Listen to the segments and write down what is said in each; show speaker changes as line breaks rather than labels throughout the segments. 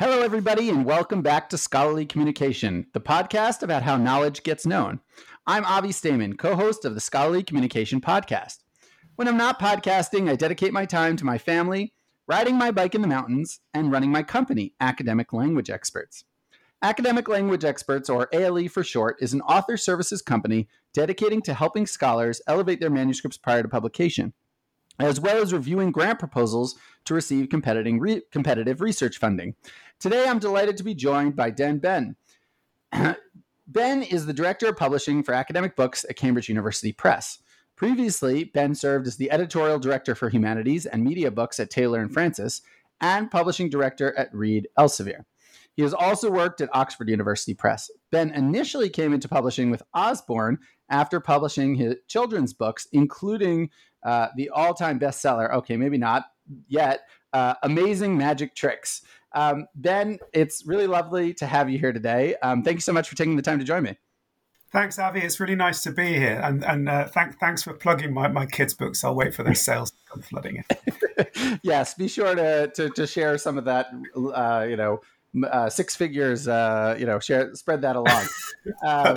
Hello, everybody, and welcome back to Scholarly Communication, the podcast about how knowledge gets known. I'm Avi Staiman, co host of the Scholarly Communication podcast. When I'm not podcasting, I dedicate my time to my family, riding my bike in the mountains, and running my company, Academic Language Experts. Academic Language Experts, or ALE for short, is an author services company dedicating to helping scholars elevate their manuscripts prior to publication as well as reviewing grant proposals to receive competitive, re- competitive research funding. Today, I'm delighted to be joined by Den Ben. ben is the director of publishing for academic books at Cambridge University Press. Previously, Ben served as the editorial director for humanities and media books at Taylor and Francis and publishing director at Reed Elsevier. He has also worked at Oxford University Press. Ben initially came into publishing with Usborne after publishing his children's books, including uh, the all-time bestseller. Okay, maybe not yet. Uh, Amazing Magic Tricks. Um, ben, it's really lovely to have you here today. Um, thank you so much for taking the time to join me.
Thanks, Avi. It's really nice to be here, and and uh, thank, thanks for plugging my, my kids' books. I'll wait for their sales to come flooding
in. yes, be sure to, to, to share some of that. Uh, you know, uh, six figures. Uh, you know, share spread that along. Um,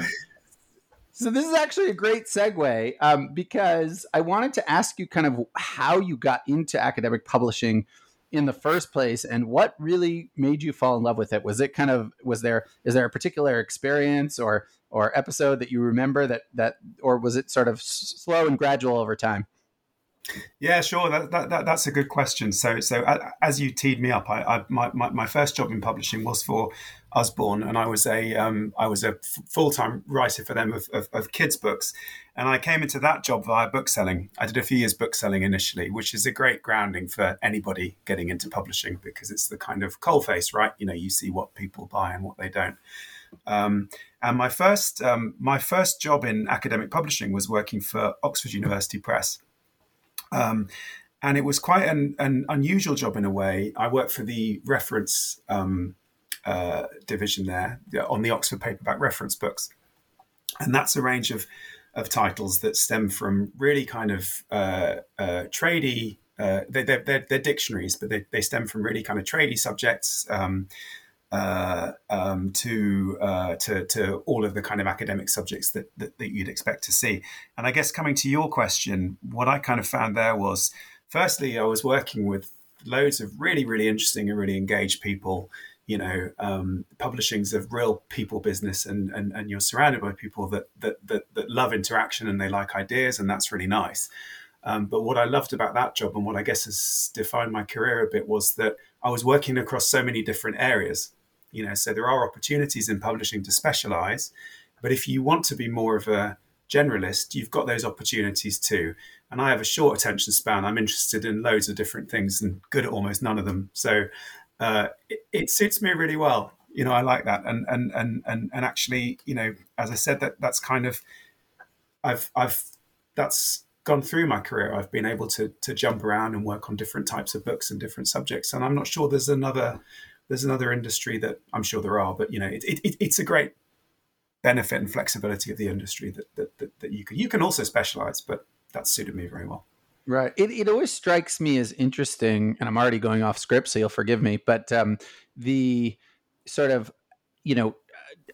so this is actually a great segue um, because I wanted to ask you kind of how you got into academic publishing in the first place and what really made you fall in love with it was it kind of was there is there a particular experience or or episode that you remember that that or was it sort of slow and gradual over time
yeah, sure. That, that, that, that's a good question. So, so as you teed me up, I, I my, my, my, first job in publishing was for Usborne, and I was a um, I was a full time writer for them of, of, of, kids books, and I came into that job via bookselling. I did a few years bookselling initially, which is a great grounding for anybody getting into publishing because it's the kind of coalface, right? You know, you see what people buy and what they don't. Um, and my first um, my first job in academic publishing was working for Oxford University Press um, and it was quite an, an, unusual job in a way. I worked for the reference um, uh, division there on the Oxford paperback reference books. And that's a range of, of titles that stem from really kind of uh, uh, tradey, uh, they, are they're, they're, dictionaries, but they, they stem from really kind of tradey subjects. Um, uh, um, to, uh, to to all of the kind of academic subjects that, that, that you'd expect to see. And I guess coming to your question, what I kind of found there was, firstly, I was working with loads of really really interesting and really engaged people. You know, um, publishing's a real people business, and, and and you're surrounded by people that that that, that love interaction and they like ideas, and that's really nice. Um, but what I loved about that job and what I guess has defined my career a bit was that I was working across so many different areas you know so there are opportunities in publishing to specialize but if you want to be more of a generalist you've got those opportunities too. And i have a short attention span. I'm interested in loads of different things and good at almost none of them. So uh, it, it, suits me really well. You know i like that. And and and and, and actually you know as i said that that's kind of i've i've that's gone through my career. I've been able to to jump around and work on different types of books and different subjects. And i'm not sure there's another there's another industry that I'm sure there are, but you know, it, it, it's a great benefit and flexibility of the industry that, that, that, that you can you can also specialize, but that suited me very well.
Right. It, it always strikes me as interesting, and I'm already going off script, so you'll forgive me. But um, the sort of, you know,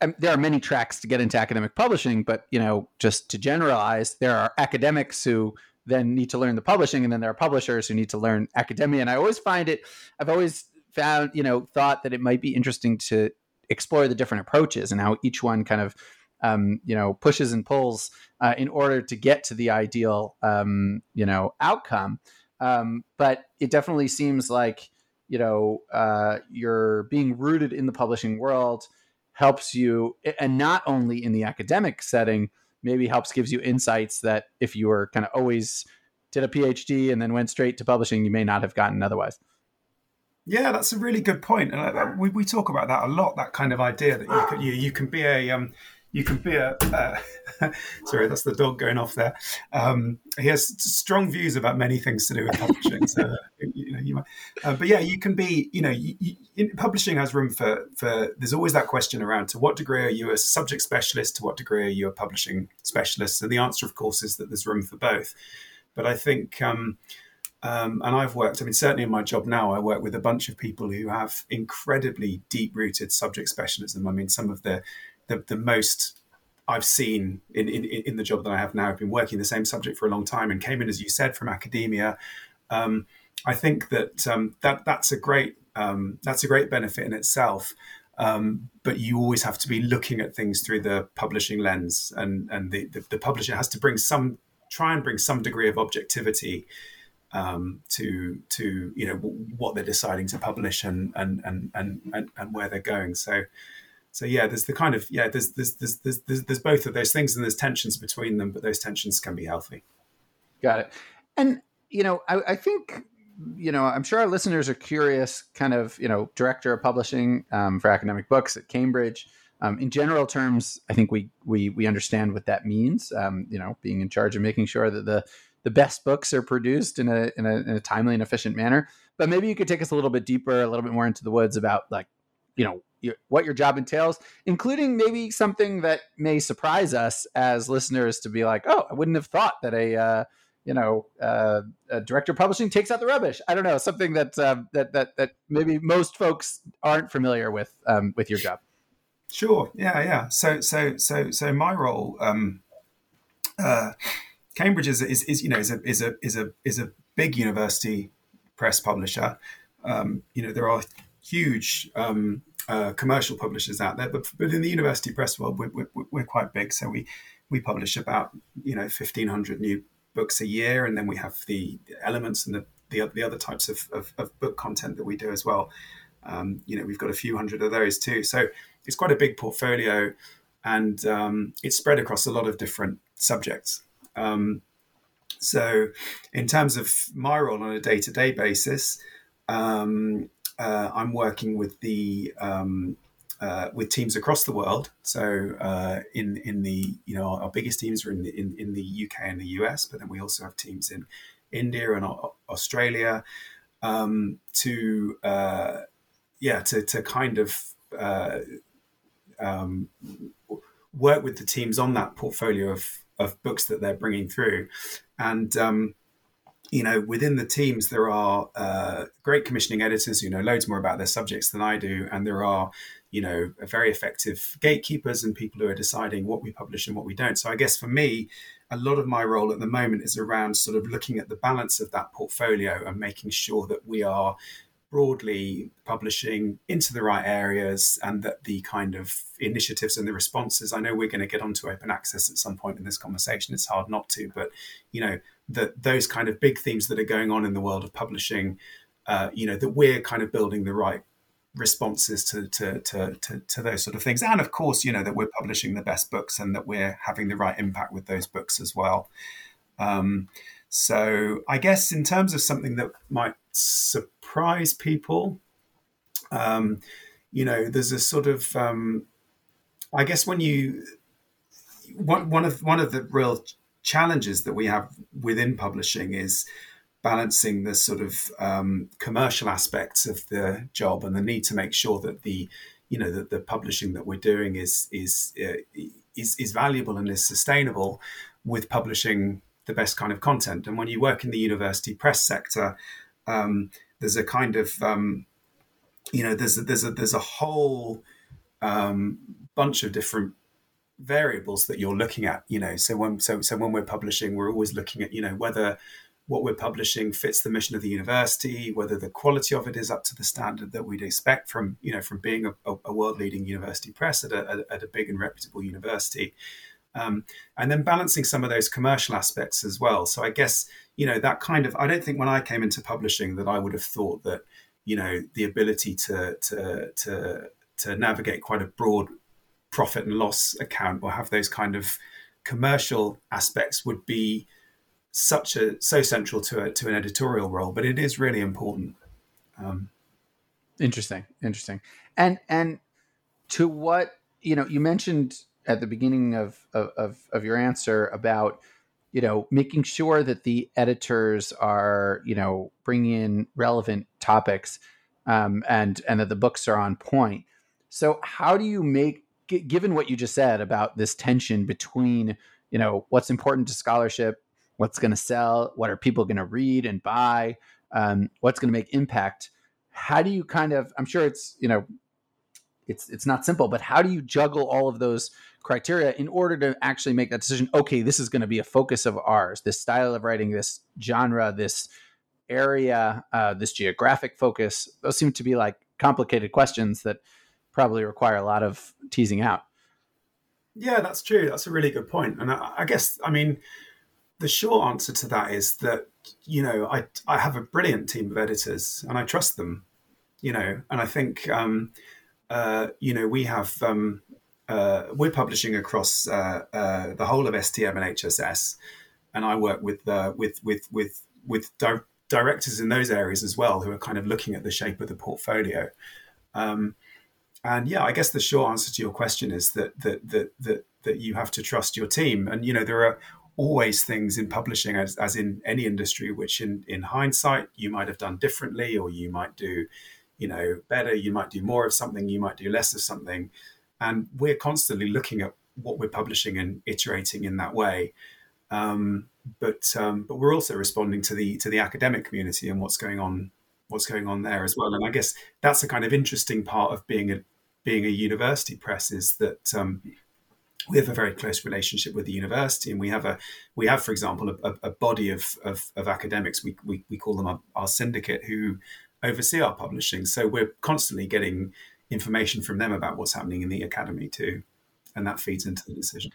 um, there are many tracks to get into academic publishing, but you know, just to generalize, there are academics who then need to learn the publishing, and then there are publishers who need to learn academia. And I always find it, I've always found, you know, thought that it might be interesting to explore the different approaches and how each one kind of, um, you know, pushes and pulls uh, in order to get to the ideal, um, you know, outcome. Um, but it definitely seems like, you know, uh, you're being rooted in the publishing world helps you, and not only in the academic setting, maybe helps gives you insights that if you were kind of always did a PhD and then went straight to publishing, you may not have gotten otherwise.
Yeah, that's a really good point, and we, we talk about that a lot. That kind of idea that you can, you, you can be a um, you can be a uh, sorry that's the dog going off there. Um, he has strong views about many things to do with publishing so you know you might, uh, but yeah you can be you know you, you, publishing has room for for there's always that question around to what degree are you a subject specialist to what degree are you a publishing specialist? And the answer of course is that there's room for both. But i think um, um, and I've worked, I mean, certainly in my job now, I work with a bunch of people who have incredibly deep rooted subject specialism. I mean, some of the the, the most I've seen in, in, in the job that I have now. I've been working the same subject for a long time and came in, as you said, from academia. Um, I think that um, that that's a great um, that's a great benefit in itself. Um, but you always have to be looking at things through the publishing lens, and and the, the, the publisher has to bring some try and bring some degree of objectivity um, to to you know what they're deciding to publish and and and and, and where they're going. So so yeah, there's the kind of yeah, there's there's there's there's, there's, there's both of those things, and there's tensions between them, but those tensions can be healthy.
Got it. And you know, I, I think you know, I'm sure our listeners are curious, kind of, you know, director of publishing um, for academic books at Cambridge. Um, in general terms, I think we we we understand what that means. Um, you know, being in charge of making sure that the the best books are produced in a, in a in a timely and efficient manner. But maybe you could take us a little bit deeper, a little bit more into the woods about like, you know, your, what your job entails, including maybe something that may surprise us as listeners to be like, oh, I wouldn't have thought that a uh, you know uh, a director of publishing takes out the rubbish. I don't know something that uh, that that that maybe most folks aren't familiar with um, with your job.
Sure. Yeah. Yeah. So so so so my role. Um, uh, Cambridge is, is, is you know is a is a is a is a big university press publisher. Um, you know there are huge um, uh, commercial publishers out there, but, but in the university press world, we're, we're, we're, quite big. So we, we publish about, you know, 1,500 new books a year. And then we have the elements and the, the, the other types of, of, of, book content that we do as well. Um, you know, we've got a few hundred of those too. So it's quite a big portfolio and um, it's spread across a lot of different subjects. Um, so, in terms of my role on a day to day basis, um, uh, I'm working with the um, uh, with teams across the world. So uh, in in the you know our biggest teams are in the in, in, the UK and the US, but then we also have teams in India and Australia um, to uh, yeah to to kind of uh, um, work with the teams on that portfolio of of books that they're bringing through, and um, you know, within the teams, there are uh, great commissioning editors who know loads more about their subjects than I do, and there are, you know, very effective gatekeepers and people who are deciding what we publish and what we don't. So I guess for me, a lot of my role at the moment is around sort of looking at the balance of that portfolio and making sure that we are broadly publishing into the right areas and that the kind of initiatives and the responses i know we're going to get onto open access at some point in this conversation it's hard not to but you know that those kind of big themes that are going on in the world of publishing, uh, you know, that we're kind of building the right responses to, to, to, to, to those sort of things. And of course, you know, that we're publishing the best books and that we're having the right impact with those books as well. Um, so I guess in terms of something that might surprise people, um, you know, there's a sort of, um, I guess when you, one, one of one of the real challenges that we have within publishing is balancing the sort of um, commercial aspects of the job and the need to make sure that the you know that the publishing that we're doing is is uh, is, is valuable and is sustainable with publishing the best kind of content and when you work in the university press sector um, there's a kind of um, you know there's a, there's a there's a whole um, bunch of different variables that you're looking at you know so when so so when we're publishing we're always looking at you know whether what we're publishing fits the mission of the university, whether the quality of it is up to the standard that we'd expect from you know from being a, a world leading university press at a, at a big and reputable university. Um, and then balancing some of those commercial aspects as well. So I guess you know that kind of I don't think when I came into publishing that I would have thought that you know the ability to to to to navigate quite a broad profit and loss account or have those kind of commercial aspects would be such a so central to a, to an editorial role, but it is really important. Um,
interesting, interesting, and and to what you know, you mentioned at the beginning of, of, of your answer about you know making sure that the editors are you know bringing in relevant topics um, and and that the books are on point. So how do you make given what you just said about this tension between you know what's important to scholarship what's going to sell what are people going to read and buy um, what's going to make impact how do you kind of i'm sure it's you know it's it's not simple but how do you juggle all of those criteria in order to actually make that decision okay this is going to be a focus of ours this style of writing this genre this area uh, this geographic focus? Those seem to be like complicated questions that probably require a lot of teasing out.
Yeah that's true. That's a really good point. And I, I guess i mean the short answer to that is that you know i i have a brilliant team of editors and i trust them you know and i think um uh, you know, we have um, uh, we're publishing across uh, uh, the whole of STM and HSS, and I work with uh, with with with with di- directors in those areas as well who are kind of looking at the shape of the portfolio. Um, and yeah, I guess the short answer to your question is that that that that that you have to trust your team, and you know there are always things in publishing as, as in any industry which in in hindsight you might have done differently or you might do you know better you might do more of something you might do less of something. And we're constantly looking at what we're publishing and iterating in that way. Um, but um, but we're also responding to the to the academic community and what's going on what's going on there as well. And i guess that's a kind of interesting part of being a being a university press is that um, we have a very close relationship with the university and we have a we have for example a, a body of, of, of academics. We, we, we call them our, our syndicate who oversee our publishing. So we're constantly getting information from them about what's happening in the academy too, and that feeds into the decision.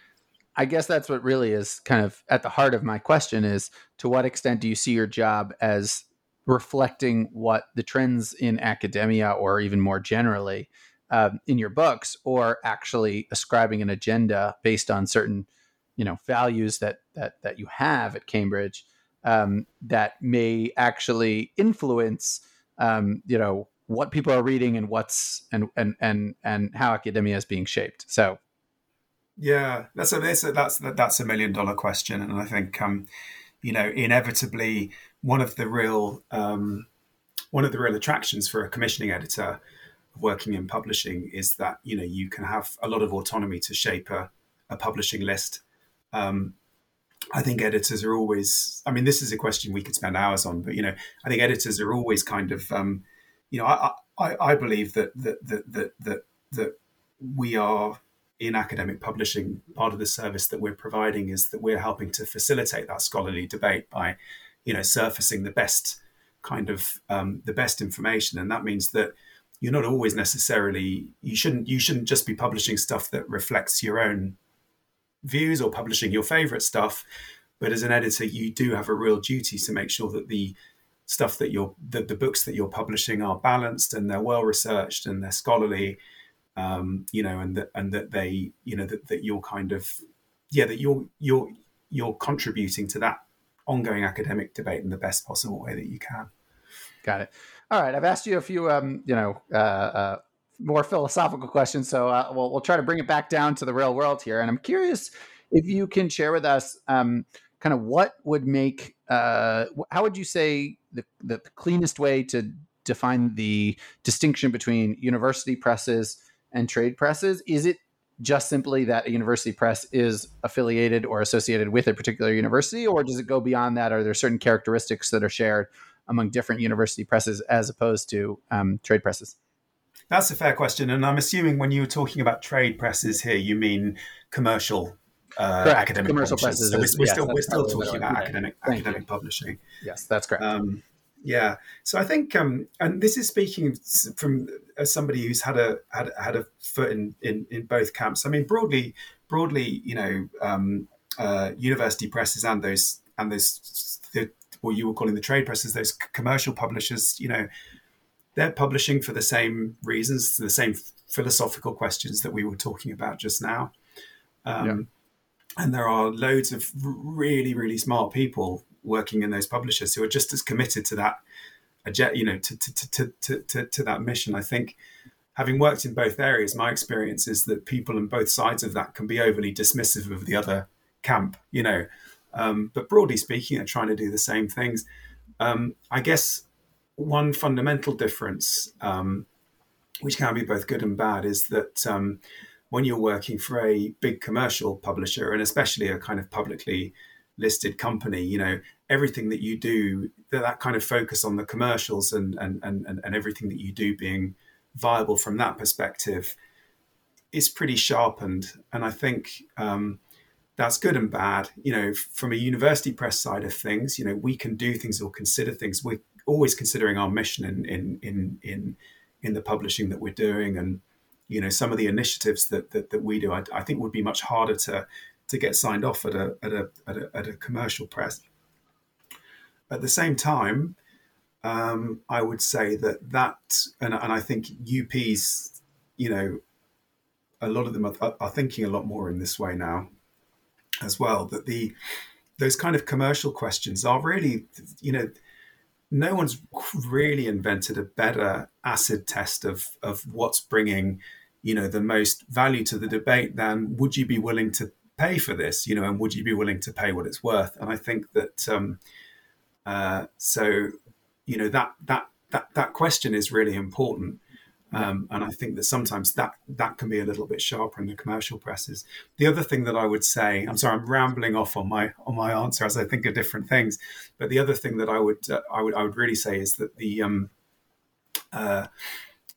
I guess that's what really is kind of at the heart of my question is to what extent do you see your job as reflecting what the trends in academia or even more generally uh, in your books or actually ascribing an agenda based on certain you know values that that that you have at Cambridge um, that may actually influence um, you know what people are reading and what's and and and and how academia is being shaped. So,
yeah, that's a that's a, that's that's a million dollar question, and I think um, you know inevitably one of the real um, one of the real attractions for a commissioning editor working in publishing is that you know you can have a lot of autonomy to shape a, a publishing list. Um, I think editors are always. I mean, this is a question we could spend hours on, but you know, I think editors are always kind of. Um, you know, I, I, I believe that that that that that that we are in academic publishing. Part of the service that we're providing is that we're helping to facilitate that scholarly debate by, you know, surfacing the best kind of um, the best information, and that means that you're not always necessarily you shouldn't you shouldn't just be publishing stuff that reflects your own views or publishing your favorite stuff. But as an editor, you do have a real duty to make sure that the stuff that you're that the books that you're publishing are balanced and they're well researched and they're scholarly um, you know and that and that they you know that, that you're kind of yeah that you're you're you're contributing to that ongoing academic debate in the best possible way that you can
got it all right i've asked you a few um, you know uh, uh, more philosophical questions. So uh, we'll, we'll try to bring it back down to the real world here. And I'm curious if you can share with us um, kind of what would make, uh, how would you say the, the cleanest way to define the distinction between university presses and trade presses? Is it just simply that a university press is affiliated or associated with a particular university, or does it go beyond that? Are there certain characteristics that are shared among different university presses as opposed to um, trade presses?
That's a fair question. And I'm assuming when you were talking about trade presses here, you mean commercial uh, academic commercial presses. So we're, we're yes, still we're still talking about academic Thank academic you. publishing.
Yes, that's correct. Um,
yeah, so I think, um, and this is speaking from as somebody who's had a had, had a foot in, in in both camps. I mean, broadly, broadly, you know, um, uh, university presses and those and those the, what you were calling the trade presses, those commercial publishers, you know, they're publishing for the same reasons, the same philosophical questions that we were talking about just now. Um, yeah. And there are loads of really, really smart people working in those publishers who are just as committed to that, you know, to to, to, to, to, to that mission. I think having worked in both areas, my experience is that people on both sides of that can be overly dismissive of the other camp, you know. Um, but broadly speaking, they're trying to do the same things. Um, I guess one fundamental difference, um, which can be both good and bad, is that um, when you're working for a big commercial publisher, and especially a kind of publicly listed company, you know, everything that you do, that, that kind of focus on the commercials and, and, and, and everything that you do being viable from that perspective is pretty sharpened. And I think um, that's good and bad. You know, from a university press side of things, you know, we can do things or consider things. We're always considering our mission in in in in, in the publishing that we're doing and you know some of the initiatives that that, that we do I, I think would be much harder to to get signed off at a, at a, at a, at a commercial press. At the same time, um, I would say that that, and, and I think UPs, you know, a lot of them are, are, thinking a lot more in this way now as well, that the, those kind of commercial questions are really, you know, no one's really invented a better acid test of, of what's bringing, you know, the most value to the debate than would you be willing to pay for this, you know, and would you be willing to pay what it's worth? And I think that um, uh, so, you know, that that that that question is really important. Um, and I think that sometimes that that can be a little bit sharper in the commercial presses. The other thing that I would say, I'm sorry, I'm rambling off on my on my answer as I think of different things. But the other thing that I would uh, I would I would really say is that the um, uh,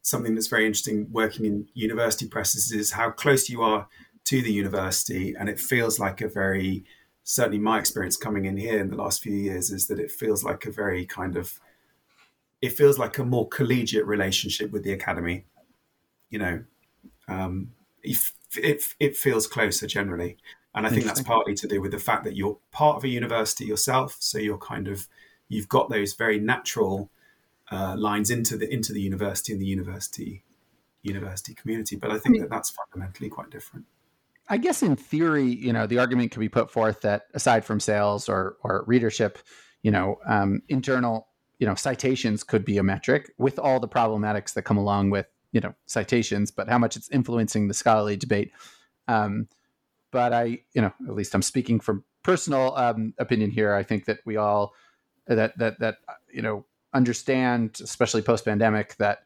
something that's very interesting working in university presses is how close you are to the university, and it feels like a very certainly my experience coming in here in the last few years is that it feels like a very kind of it feels like a more collegiate relationship with the academy. You know, um, it, it, it feels closer generally, and I think that's partly to do with the fact that you're part of a university yourself, so you're kind of you've got those very natural uh, lines into the into the university and the university university community. But I think I mean, that that's fundamentally quite different.
I guess in theory, you know, the argument could be put forth that aside from sales or or readership, you know, um, internal, you know, citations could be a metric with all the problematics that come along with, you know, citations, but how much it's influencing the scholarly debate. Um, but I, you know, at least I'm speaking from personal um, opinion here. I think that we all that that that you know understand, especially post pandemic, that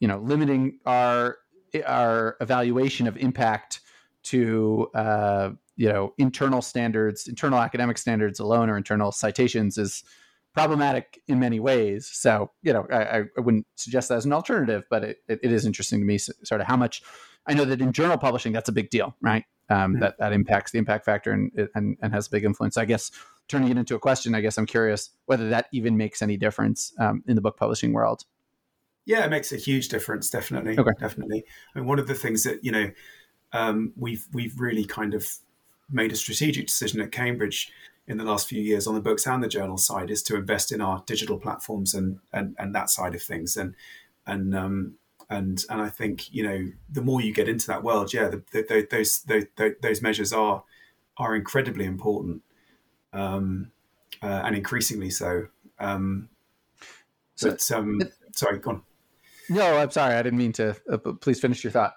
you know, limiting our our evaluation of impact to uh, you know internal standards, internal academic standards alone, or internal citations is problematic in many ways. So you know, I, I wouldn't suggest that as an alternative, but it, it, it is interesting to me, sort of how much. I know that in journal publishing, that's a big deal, right? Um, That that impacts the impact factor and, and and has a big influence. I guess turning it into a question, I guess I'm curious whether that even makes any difference um, in the book publishing world.
Yeah, it makes a huge difference. Definitely, okay. definitely. I mean, one of the things that you know um, we've we've really kind of made a strategic decision at Cambridge in the last few years on the books and the journal side is to invest in our digital platforms and and, and that side of things and and um, and and I think you know the more you get into that world, yeah, the, the, those, those those measures are are incredibly important um, uh, and increasingly so. Um, but um, sorry, go on.
No, I'm sorry, I didn't mean to. Uh, please finish your thought.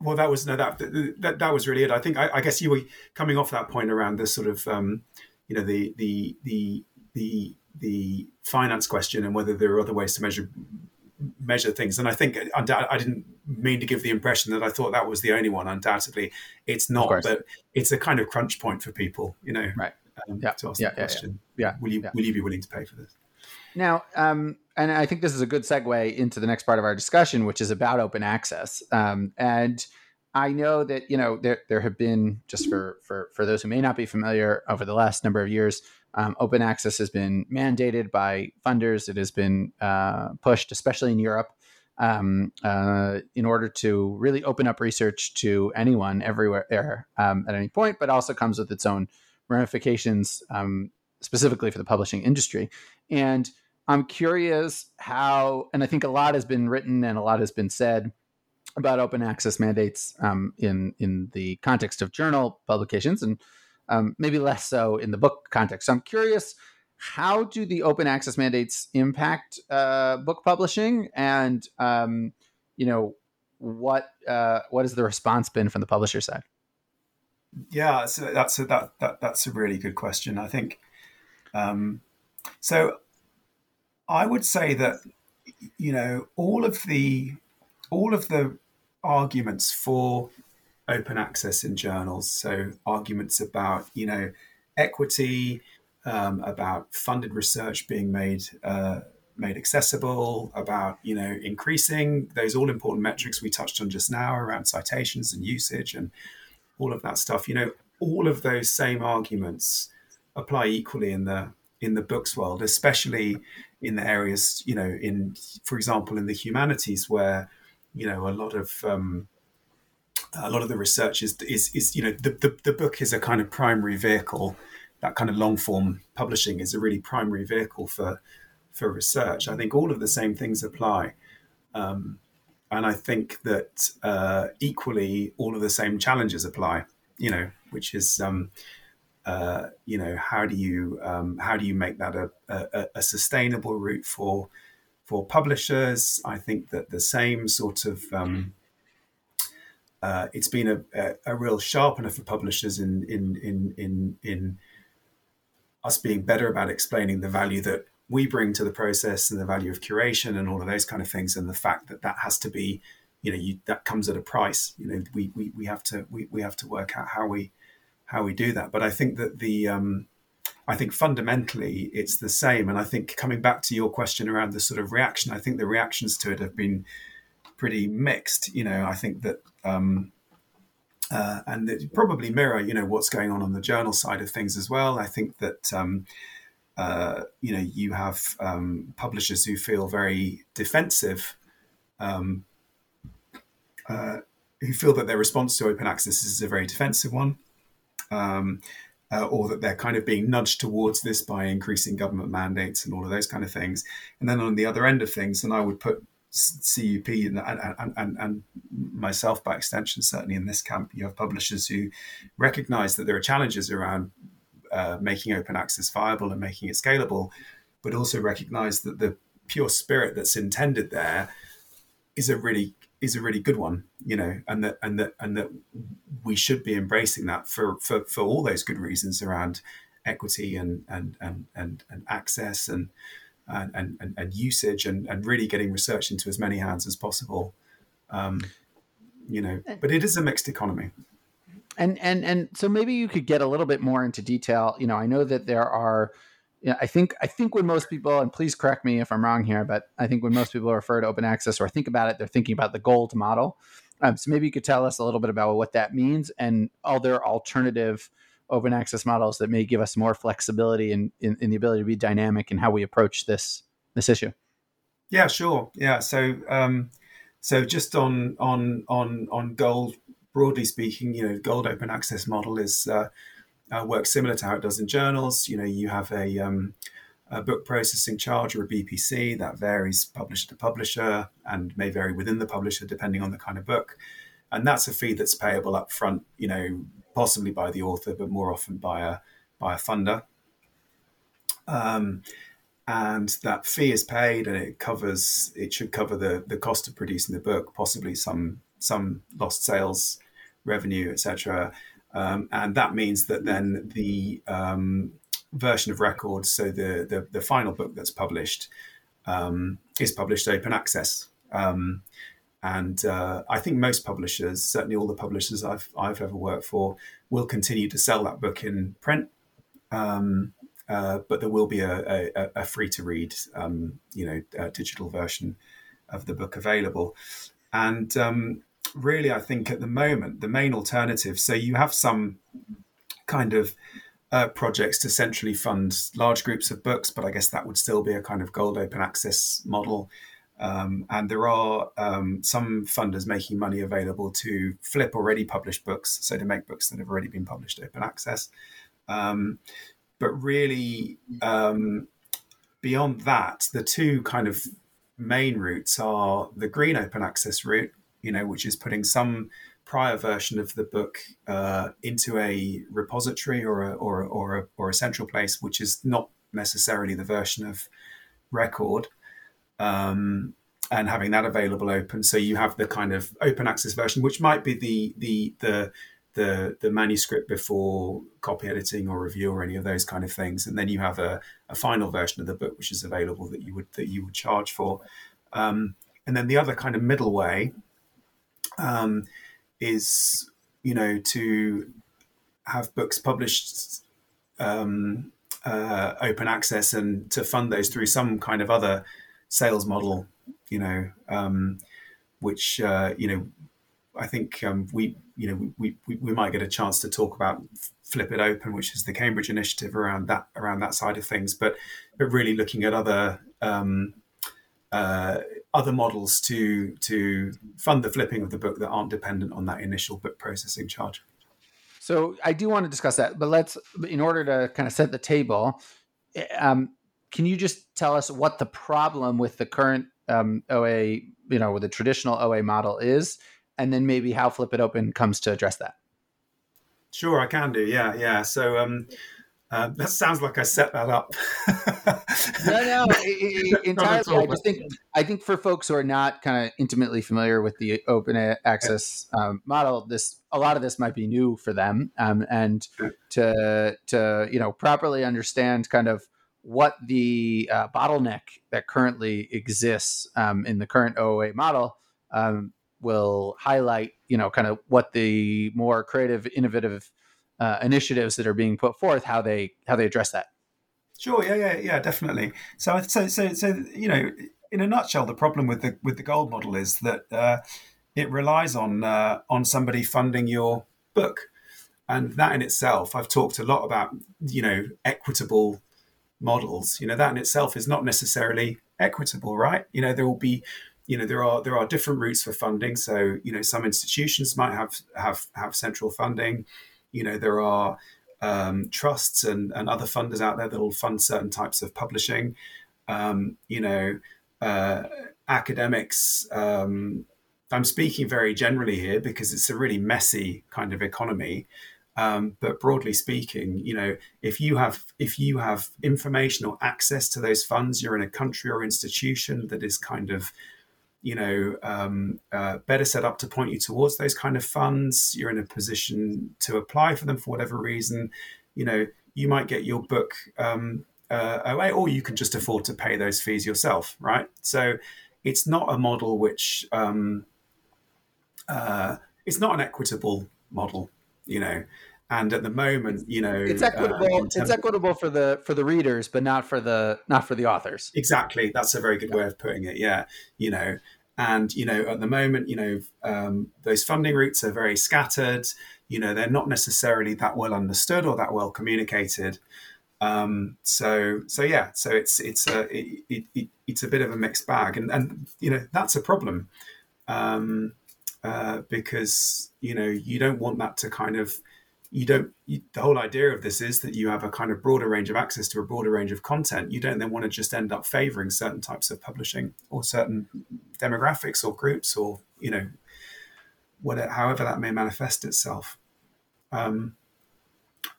Well, that was no that that that was really it. I think I, I guess you were coming off that point around the sort of um, you know the the the the the finance question and whether there are other ways to measure measure things. And I think I didn't mean to give the impression that I thought that was the only one. Undoubtedly, it's not, but it's a kind of crunch point for people, you know,
right?
Um,
yeah.
To ask
yeah,
the question,
yeah, yeah.
will you
yeah.
will you be willing to pay for this?
Now, um, and I think this is a good segue into the next part of our discussion, which is about open access. Um, and I know that you know there there have been just for for for those who may not be familiar over the last number of years, um, open access has been mandated by funders. It has been uh, pushed, especially in Europe, um, uh, in order to really open up research to anyone everywhere um, at any point, but also comes with its own ramifications, um, specifically for the publishing industry. And I'm curious how, and I think a lot has been written and a lot has been said about open access mandates um, in in the context of journal publications, and um, maybe less so in the book context. So I'm curious, how do the open access mandates impact uh, book publishing, and um, you know what uh, what has the response been from the publisher side?
Yeah, so that's a, that, that that's a really good question. I think um, so. I would say that you know all of the all of the arguments for open access in journals. So arguments about you know equity, um, about funded research being made uh, made accessible, about you know increasing those all important metrics we touched on just now around citations and usage and all of that stuff. You know, all of those same arguments apply equally in the in the books world, especially in the areas you know in for example in the humanities where you know a lot of um, a lot of the research is is, is you know the, the, the book is a kind of primary vehicle. That kind of long form publishing is a really primary vehicle for for research. I think all of the same things apply. Um, and i think that uh, equally all of the same challenges apply you know which is um, uh, you know how do you um, how do you make that a, a, a sustainable route for for publishers. I think that the same sort of um, uh, it's been a, a, a, real sharpener for publishers in in in in in us being better about explaining the value that we bring to the process and the value of curation and all of those kind of things, and the fact that that has to be, you know, you, that comes at a price. You know, we we, we have to we, we have to work out how we how we do that. But I think that the um, I think fundamentally it's the same. And I think coming back to your question around the sort of reaction, I think the reactions to it have been pretty mixed. You know, I think that, um, uh, and it probably mirror, you know, what's going on on the journal side of things as well. I think that, um, uh, you know, you have um, publishers who feel very defensive, um, uh, who feel that their response to open access is a very defensive one. Um, uh, or that they're kind of being nudged towards this by increasing government mandates and all of those kind of things. And then on the other end of things, and I would put CUP and, and, and, and, myself by extension, certainly in this camp, you have publishers who recognize that there are challenges around uh, making open access viable and making it scalable, but also recognize that the pure spirit that's intended there is a really is a really good one, you know, and that and that and that we should be embracing that for for, for all those good reasons around equity and and and and, and access and and, and, and usage and, and really getting research into as many hands as possible. Um, you know, but it is a mixed economy.
And and and so maybe you could get a little bit more into detail. You know, I know that there are know, I think I think when most people, and please correct me if I'm wrong here, but I think when most people refer to open access or think about it, they're thinking about the gold model. Um, so maybe you could tell us a little bit about what that means and other alternative open access models that may give us more flexibility in, in, in the ability to be dynamic in how we approach this this issue.
Yeah, sure. Yeah, so um, so just on on on on gold, broadly speaking, you know, gold open access model is uh, uh, works similar to how it does in journals. You know, you have a, um, a, book processing charge or a BPC that varies publisher to publisher and may vary within the publisher depending on the kind of book. And that's a fee that's payable up front, you know, possibly by the author, but more often by a by a funder. Um, and that fee is paid, and it covers it should cover the the cost of producing the book, possibly some some lost sales revenue, etc. Um, and that means that then the um, version of record, so the, the, the final book that's published, um, is published open access. Um, and uh, I think most publishers, certainly all the publishers I've I've ever worked for, will continue to sell that book in print. Um, uh, but there will be a, a, a free to read, um, you know, digital version of the book available. And really, I think at the moment, the main alternative. So you have some kind of uh, projects to centrally fund large groups of books, but I guess that would still be a kind of gold open access model. Um, and there are um, some funders making money available to flip already published books, so to make books that have already been published open access. Um, but really, um, beyond that, the two kind of main routes are the green open access route, you know, which is putting some prior version of the book uh, into a repository or a, or, a, or, a, or a central place, which is not necessarily the version of record. Um, and having that available open, so you have the kind of open access version, which might be the the the the, the manuscript before copy editing or review or any of those kind of things, and then you have a, a final version of the book which is available that you would that you would charge for, um, and then the other kind of middle way um, is you know to have books published um, uh, open access and to fund those through some kind of other sales model, you know, um, which uh, you know I think um, we, you know, we, we, we might get a chance to talk about Flip It Open, which is the Cambridge initiative around that around that side of things. But but really looking at other um, uh, other models to to fund the flipping of the book that aren't dependent on that initial book processing charge.
So I do want to discuss that, but let's, in order to kind of set the table, um, can you just tell us what the problem with the current um, OA, you know, with the traditional OA model is, and then maybe how Flip It Open comes to address that.
Sure, I can do. Yeah, yeah. So um, uh, that sounds like I set that up.
no, no, entirely. I just think I think for folks who are not kind of intimately familiar with the open access um, model, this a lot of this might be new for them, um, and to to you know properly understand kind of what the uh, bottleneck that currently exists um, in the current OA model. Um, will highlight, you know, kind of what the more creative, innovative uh, initiatives that are being put forth, how they how they address that.
Sure. Yeah. Yeah. Yeah. Definitely. So, so, so, so, you know, in a nutshell, the problem with the with the gold model is that uh, it relies on uh, on somebody funding your book, and that in itself, I've talked a lot about, you know, equitable models. You know, that in itself is not necessarily equitable, right? You know, there will be you know there are there are different routes for funding. So you know some institutions might have have have central funding. You know there are um, trusts and, and other funders out there that will fund certain types of publishing. Um, you know uh, academics. Um, I'm speaking very generally here because it's a really messy kind of economy. Um, but broadly speaking, you know, if you have if you have information or access to those funds, you're in a country or institution that is kind of you know, um, uh, better set up to point you towards those kind of funds. You're in a position to apply for them for whatever reason. You know, you might get your book um, uh, away, or you can just afford to pay those fees yourself, right? So it's not a model which um, uh, it's not an equitable model, you know. And at the moment, you know,
it's uh, equitable. Uh, it's equitable for the for the readers, but not for the not for the authors.
Exactly, that's a very good way of putting it. Yeah, you know, and you know, at the moment, you know, um, those funding routes are very scattered. You know, they're not necessarily that well understood or that well communicated. Um, so, so yeah, so it's it's a it, it, it's a bit of a mixed bag, and and you know that's a problem um, uh, because you know you don't want that to kind of you don't you, the whole idea of this is that you have a kind of broader range of access to a broader range of content. You don't then want to just end up favoring certain types of publishing or certain demographics or groups or you know whatever however that may manifest itself. Um,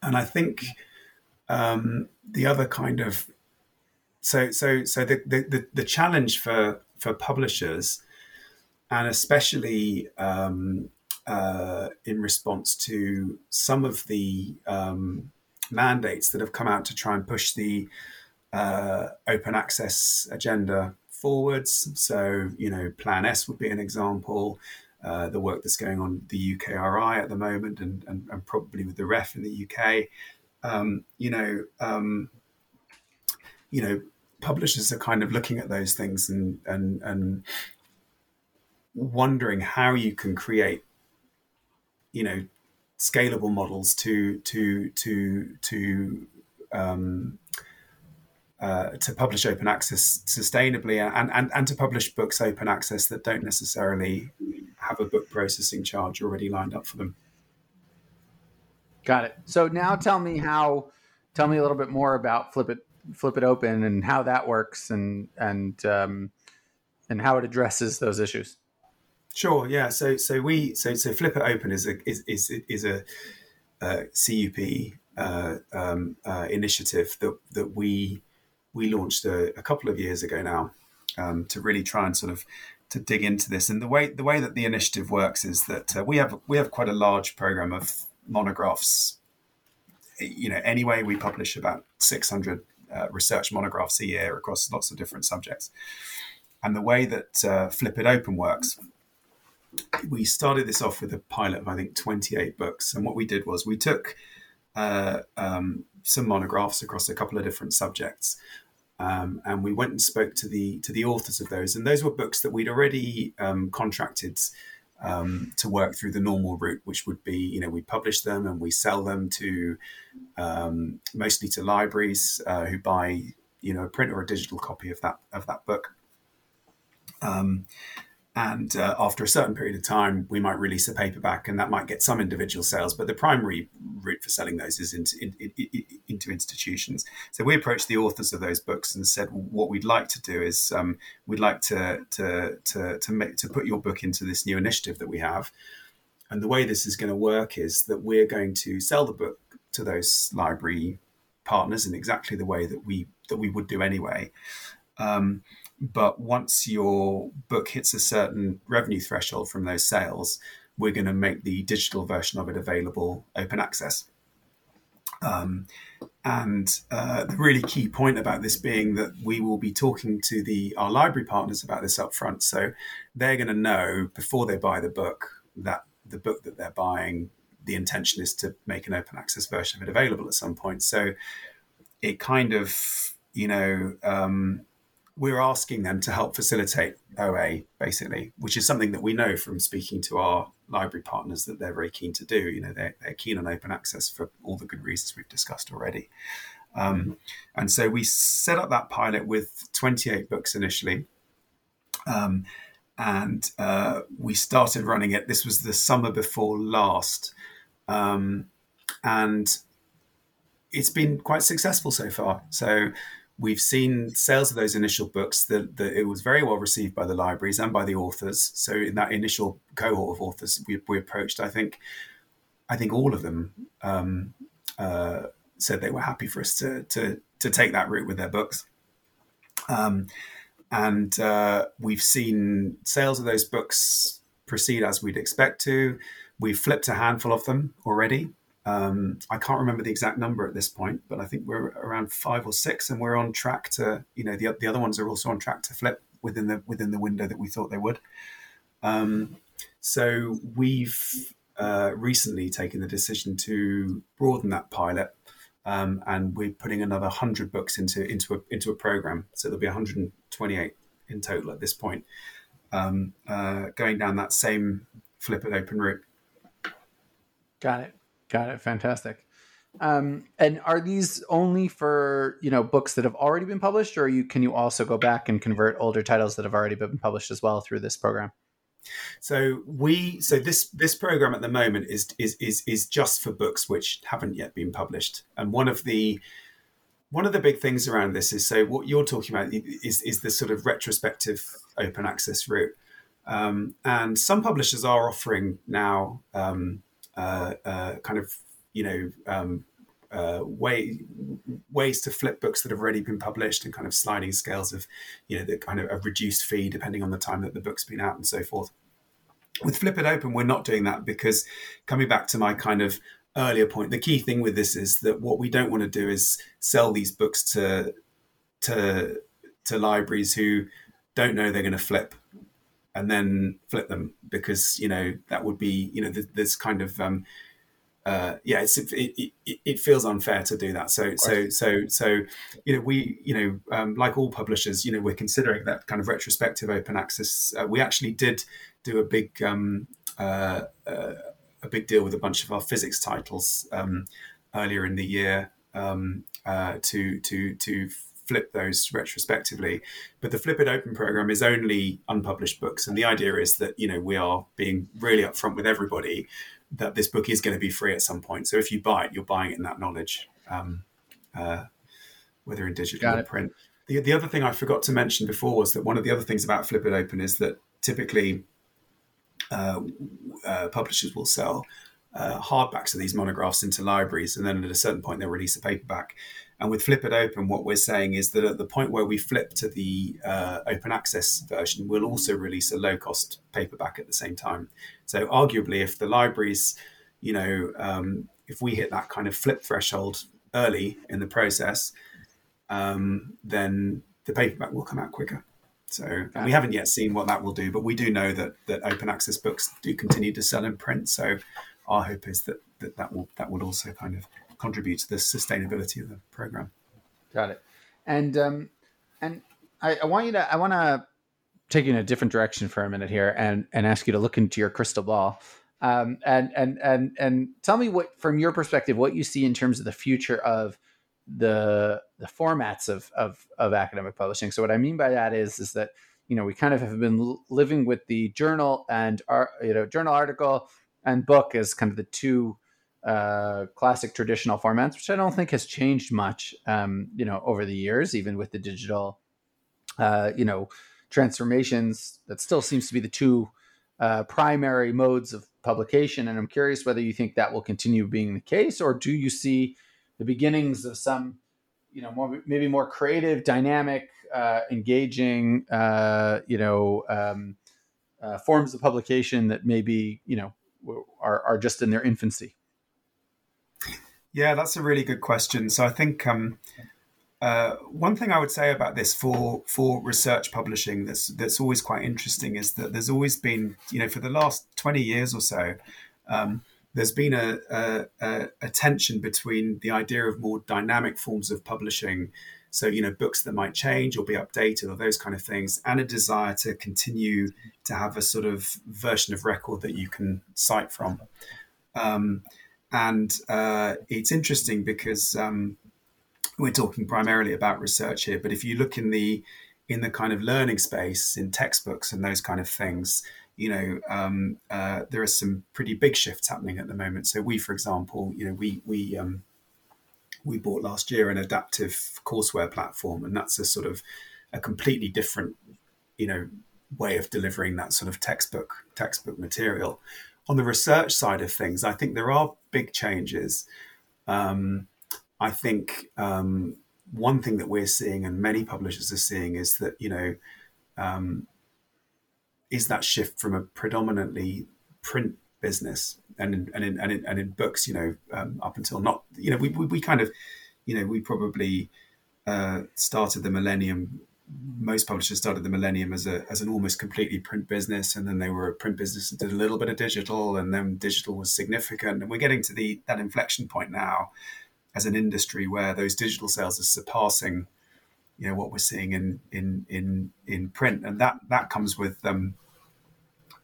and i think um, the other kind of so so so the, the the challenge for for publishers and especially um, uh, in response to some of the um, mandates that have come out to try and push the uh, open access agenda forwards. So, you know, Plan S would be an example. Uh, the work that's going on the UKRI at the moment, and, and, and probably with the REF in the UK, um, you know, um, you know, publishers are kind of looking at those things and and and wondering how you can create, you know, scalable models to to to to um, uh, to publish open access sustainably and, and, and to publish books open access that don't necessarily have a book processing charge already lined up for them.
Got it. So now tell me how, tell me a little bit more about Flip It, Flip It Open and how that works and, and, um, and how it addresses those issues.
Sure. Yeah. So, so we, so, so Flip It Open is a, is, is, is a, uh, CUP uh, um, uh, initiative that, that we, we launched a, a couple of years ago now um, to really try and sort of to dig into this. And the way the way that the initiative works is that uh, we have we have quite a large program of monographs. You know, anyway, we publish about six hundred uh, research monographs a year across lots of different subjects. And the way that Flip It Open works, we started this off with a pilot of I think twenty eight books. And what we did was we took uh, um, some monographs across a couple of different subjects um, and we went and spoke to the to the authors of those, and those were books that we'd already um, contracted um, to work through the normal route, which would be you know we publish them and we sell them to um, mostly to libraries uh, who buy you know a print or a digital copy of that of that book. Um, and uh, after a certain period of time, we might release a paperback, and that might get some individual sales. But the primary route for selling those is into, in, in, into institutions. So we approached the authors of those books and said, what we'd like to do is um, we'd like to to to to, make, to put your book into this new initiative that we have. And the way this is going to work is that we're going to sell the book to those library partners in exactly the way that we that we would do anyway. Um, but once your book hits a certain revenue threshold from those sales, we're going to make the digital version of it available open access. Um, and uh, the really key point about this being that we will be talking to the our library partners about this up front. so they're going to know before they buy the book that the book that they're buying, the intention is to make an open access version of it available at some point. So it kind of you know um, we're asking them to help facilitate OA, basically, which is something that we know from speaking to our library partners that they're very keen to do. You know, they're, they're keen on open access for all the good reasons we've discussed already. Um, and so we set up that pilot with 28 books initially. Um, and uh, we started running it. This was the summer before last. Um, and it's been quite successful so far. So we've seen sales of those initial books that, that, it was very well received by the libraries and by the authors. So in that initial cohort of authors we, we approached i think i think all of them um, uh, said they were happy for us to, to to take that route with their books. Um, and uh, we've seen sales of those books proceed as we'd expect to. We've flipped a handful of them already um, I can't remember the exact number at this point, but I think we're around five or six, and we're on track to. You know, the the other ones are also on track to flip within the within the window that we thought they would. Um, so we've uh, recently taken the decision to broaden that pilot, um, and we're putting another hundred books into into a into a program. So there'll be 128 in total at this point, um, uh, going down that same flip it open route.
Got it. Got it. Fantastic. Um, and are these only for you know books that have already been published, or you can you also go back and convert older titles that have already been published as well through this program?
So we so this this program at the moment is is is is just for books which haven't yet been published. And one of the one of the big things around this is so what you're talking about is is the sort of retrospective open access route. Um, and some publishers are offering now um, uh, uh, kind of you know um, uh, way ways to flip books that have already been published and kind of sliding scales of you know the kind of a reduced fee depending on the time that the book's been out and so forth. With Flip It Open, we're not doing that because coming back to my kind of earlier point, the key thing with this is that what we don't want to do is sell these books to to to libraries who don't know they're going to flip and then flip them because you know that would be you know this kind of um, uh, yeah, it, it, it, feels unfair to do that. So, so, so, so, you know, we, you know, um, like all publishers, you know, we're considering that kind of retrospective open access. Uh, we actually did do a big um, uh, uh, a big deal with a bunch of our physics titles um, earlier in the year um, uh, to to to flip those retrospectively. But the Flip It Open program is only unpublished books, and the idea is that you know we are being really upfront with everybody that this book is going to be free at some point. So if you buy it, you're buying it in that knowledge, um, uh, whether in digital or print. The, the other thing I forgot to mention before was that one of the other things about Flip It Open is that typically uh, uh, publishers will sell uh, hardbacks of these monographs into libraries, and then at a certain point they'll release a paperback. And with Flip It Open, what we're saying is that at the point where we flip to the uh, open access version, we'll also release a low cost paperback at the same time. So, arguably, if the libraries, you know, um, if we hit that kind of flip threshold early in the process, um, then the paperback will come out quicker. So we haven't yet seen what that will do, but we do know that that open access books do continue to sell in print. So our hope is that that, that will that will also kind of contribute to the sustainability of the program.
Got it. And um, and I, I want you to I want to take you in a different direction for a minute here and and ask you to look into your crystal ball. Um, and and and and tell me what from your perspective what you see in terms of the future of the the formats of, of of academic publishing. So what I mean by that is is that you know we kind of have been living with the journal and our you know journal article and book as kind of the two uh, classic traditional formats, which I don't think has changed much, um, you know, over the years, even with the digital, uh, you know, transformations. That still seems to be the two uh, primary modes of publication. And I'm curious whether you think that will continue being the case, or do you see the beginnings of some, you know, more maybe more creative, dynamic, uh, engaging, uh, you know, um, uh, forms of publication that maybe you know are, are just in their infancy.
Yeah, that's a really good question. So I think um, uh, one thing I would say about this for for research publishing that's that's always quite interesting is that there's always been you know for the last twenty years or so. Um, there's been a, a, a, tension between the idea of more dynamic forms of publishing, so you know books that might change or be updated or those kind of things, and a desire to continue to have a sort of version of record that you can cite from. Um, and uh, it's interesting because um, we're talking primarily about research here, but if you look in the in the kind of learning space in textbooks and those kind of things, you know, um, uh, there are some pretty big shifts happening at the moment. So we, for example, you know, we we um, we bought last year an adaptive courseware platform, and that's a sort of a completely different, you know, way of delivering that sort of textbook textbook material. On the research side of things, I think there are big changes. Um, I think um, one thing that we're seeing, and many publishers are seeing, is that you know um, is that shift from a predominantly print business and in, and in, and in, and in books, you know, um, up until not, you know, we, we, we, kind of, you know, we probably uh, started the millennium. Most publishers started the millennium as a as an almost completely print business, and then they were a print business and did a little bit of digital, and then digital was significant. And we're getting to the that inflection point now, as an industry where those digital sales are surpassing you know what we're seeing in in in in print, and that that comes with um,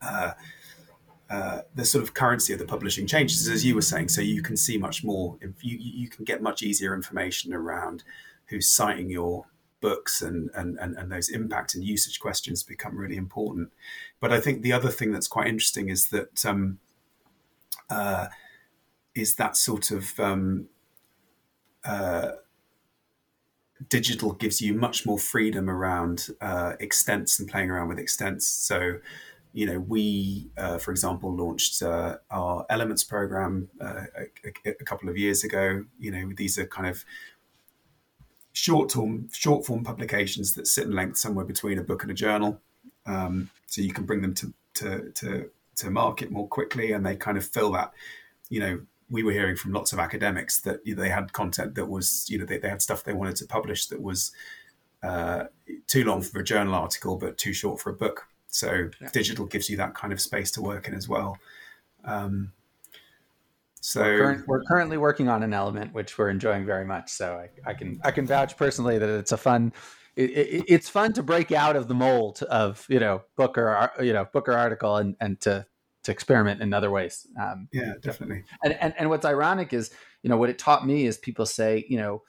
uh, uh, the sort of currency of the publishing changes, as you were saying. So you can see much more. If You you can get much easier information around who's citing your books and, and, and, and those impact and usage questions become really important. But I think the other thing that's quite interesting is that um, uh, is that sort of um, uh, digital gives you much more freedom around uh, extents and playing around with extents. So, you know, we, uh, for example, launched uh, our Elements program uh, a, a, couple of years ago. You know, these are kind of short form, short form publications that sit in length somewhere between a book and a journal. Um, so you can bring them to, to, to, to market more quickly, and they kind of fill that, you know, we were hearing from lots of academics that you know, they had content that was, you know, they, they had stuff they wanted to publish that was uh, too long for a journal article, but too short for a book. So yeah. digital gives you that kind of space to work in as well. Um, so
we're, current, we're, currently working on an element which we're enjoying very much. So I, I, can I can vouch personally that it's a fun it, it, it's fun to break out of the mold of you know book or you know book or article and and to to experiment in other ways.
Um, yeah, definitely.
And, and and what's ironic is you know what it taught me is people say you know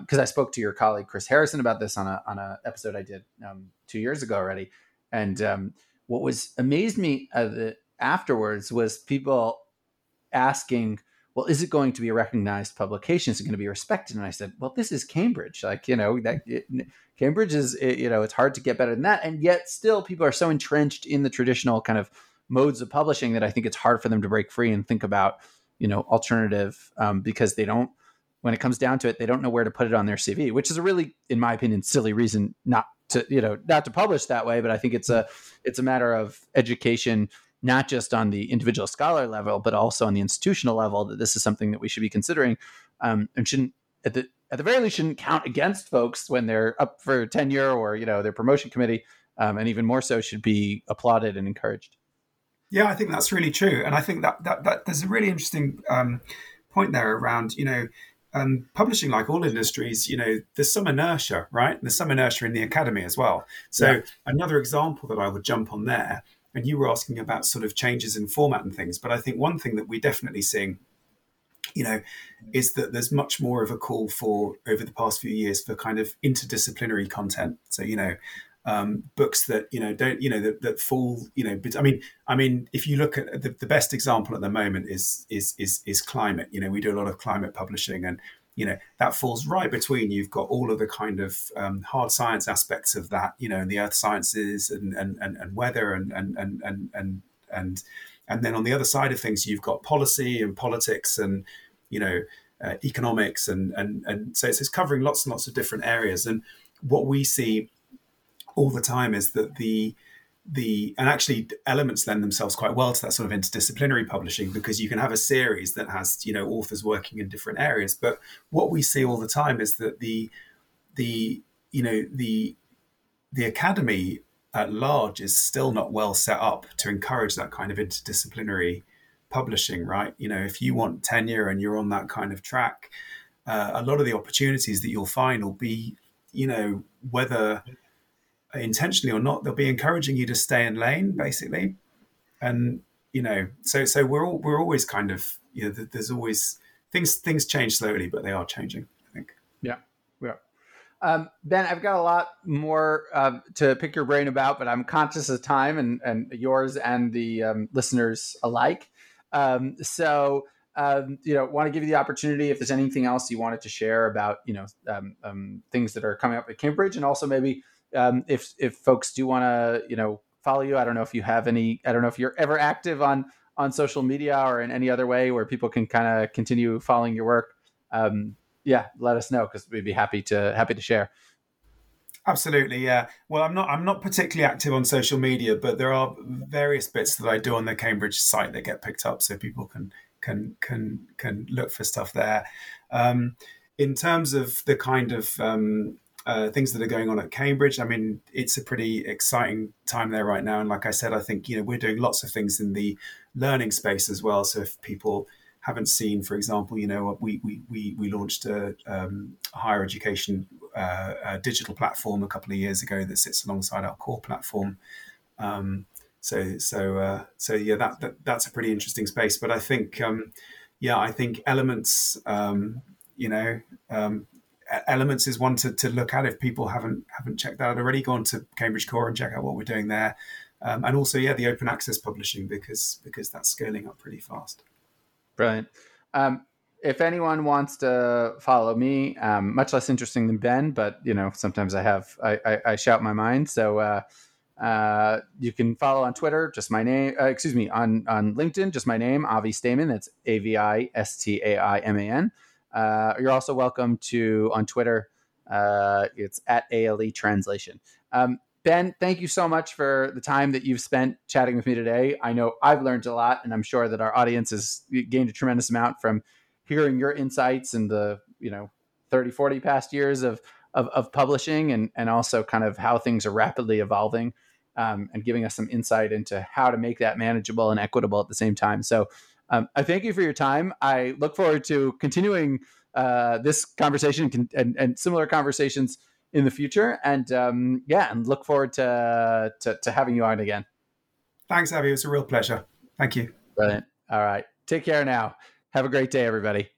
because um, I spoke to your colleague Chris Harrison about this on a on a episode I did um, two years ago already, and um, what was amazed me uh, afterwards was people asking well, is it going to be a recognized publication? Is it going to be respected? And I said, well, this is Cambridge. Like, you know, that it, Cambridge is, it, you know, it's hard to get better than that. And yet still people are so entrenched in the traditional kind of modes of publishing that I think it's hard for them to break free and think about, you know, alternative um, because they don't, when it comes down to it, they don't know where to put it on their CV, which is a really, in my opinion, silly reason not to, you know, not to publish that way. But I think it's a, it's a matter of education not just on the individual scholar level, but also on the institutional level, that this is something that we should be considering um, and shouldn't at the at the very least shouldn't count against folks when they're up for tenure or you know their promotion committee, um, and even more so should be applauded and encouraged.
Yeah, I think that's really true, and I think that that, that there's a really interesting um, point there around you know. Um, publishing, like all industries, you know, there's some inertia, right? There's some inertia in the academy as well. So yeah. another example that I would jump on there and you were asking about sort of changes in format and things but i think one thing that we're definitely seeing you know is that there's much more of a call for over the past few years for kind of interdisciplinary content. So you know um, books that you know don't you know that, that fall you know but i mean i mean if you look at the, the best example at the moment is is is is climate. You know we do a lot of climate publishing and you know that falls right between you've got all of the kind of um, hard science aspects of that you know and the earth sciences and and, and, and weather and and and and and and and then on the other side of things you've got policy and politics and you know uh, economics and and and so it's, it's covering lots and lots of different areas. And what we see all the time is that the the and actually elements lend themselves quite well to that sort of interdisciplinary publishing because you can have a series that has you know authors working in different areas. But what we see all the time is that the the you know the the academy at large is still not well set up to encourage that kind of interdisciplinary publishing right? You know if you want tenure and you're on that kind of track uh, a lot of the opportunities that you'll find will be you know whether intentionally or not, they'll be encouraging you to stay in lane, basically. And you know, so so we're all we're always kind of you know, there's always things things change slowly, but they are changing. I think.
Yeah, yeah. Um, ben, I've got a lot more uh, to pick your brain about, but I'm conscious of time and and yours and the um, listeners alike. Um, so. Um, you know, want to give you the opportunity if there's anything else you wanted to share about, you know, um, um, things that are coming up at Cambridge, and also maybe um, if if folks do want to you know follow you, I don't know if you have any. I don't know if you're ever active on on social media or in any other way where people can kind of continue following your work. Um, yeah, let us know because we'd be happy to happy to share.
Absolutely, yeah. Well, I'm not I'm not particularly active on social media, but there are various bits that I do on the Cambridge site that get picked up, so people can can can can look for stuff there. Um, in terms of the kind of um, uh, things that are going on at Cambridge. I mean, it's a pretty exciting time there right now. And like I said, I think you know we're doing lots of things in the learning space as well. So if people haven't seen, for example, you know, we we we, we launched a, um, higher education uh, a digital platform a couple of years ago that sits alongside our core platform. Um, so so uh, so yeah, that, that, that's a pretty interesting space. But I think um, yeah, I think elements. Um, you know, um, elements is one to, to look at if people haven't haven't checked that out already. Go on to Cambridge Core and check out what we're doing there, um, and also yeah, the open access publishing because because that's scaling up pretty fast.
Brilliant. Um, if anyone wants to follow me, um, much less interesting than Ben, but you know sometimes I have I, I, I shout my mind. So uh, uh, you can follow on Twitter, just my name. Uh, excuse me, on on LinkedIn, just my name, Avi Staiman. That's A V I S T A I M A N. Uh, you're also welcome to on Twitter. Uh, it's at ALE Translation. Um, ben, thank you so much for the time that you've spent chatting with me today. I know I've learned a lot, and I'm sure that our audience has gained a tremendous amount from hearing your insights and the you know 30, 40 past years of of, of publishing, and and also kind of how things are rapidly evolving. Um, and giving us some insight into how to make that manageable and equitable at the same time. So, um, I thank you for your time. I look forward to continuing uh, this conversation and, and, similar conversations in the future. And um, yeah, and look forward to, to, to having you on again.
Thanks, Avi. It was a real pleasure. Thank you.
Brilliant. All right. Take care now. Have a great day, everybody.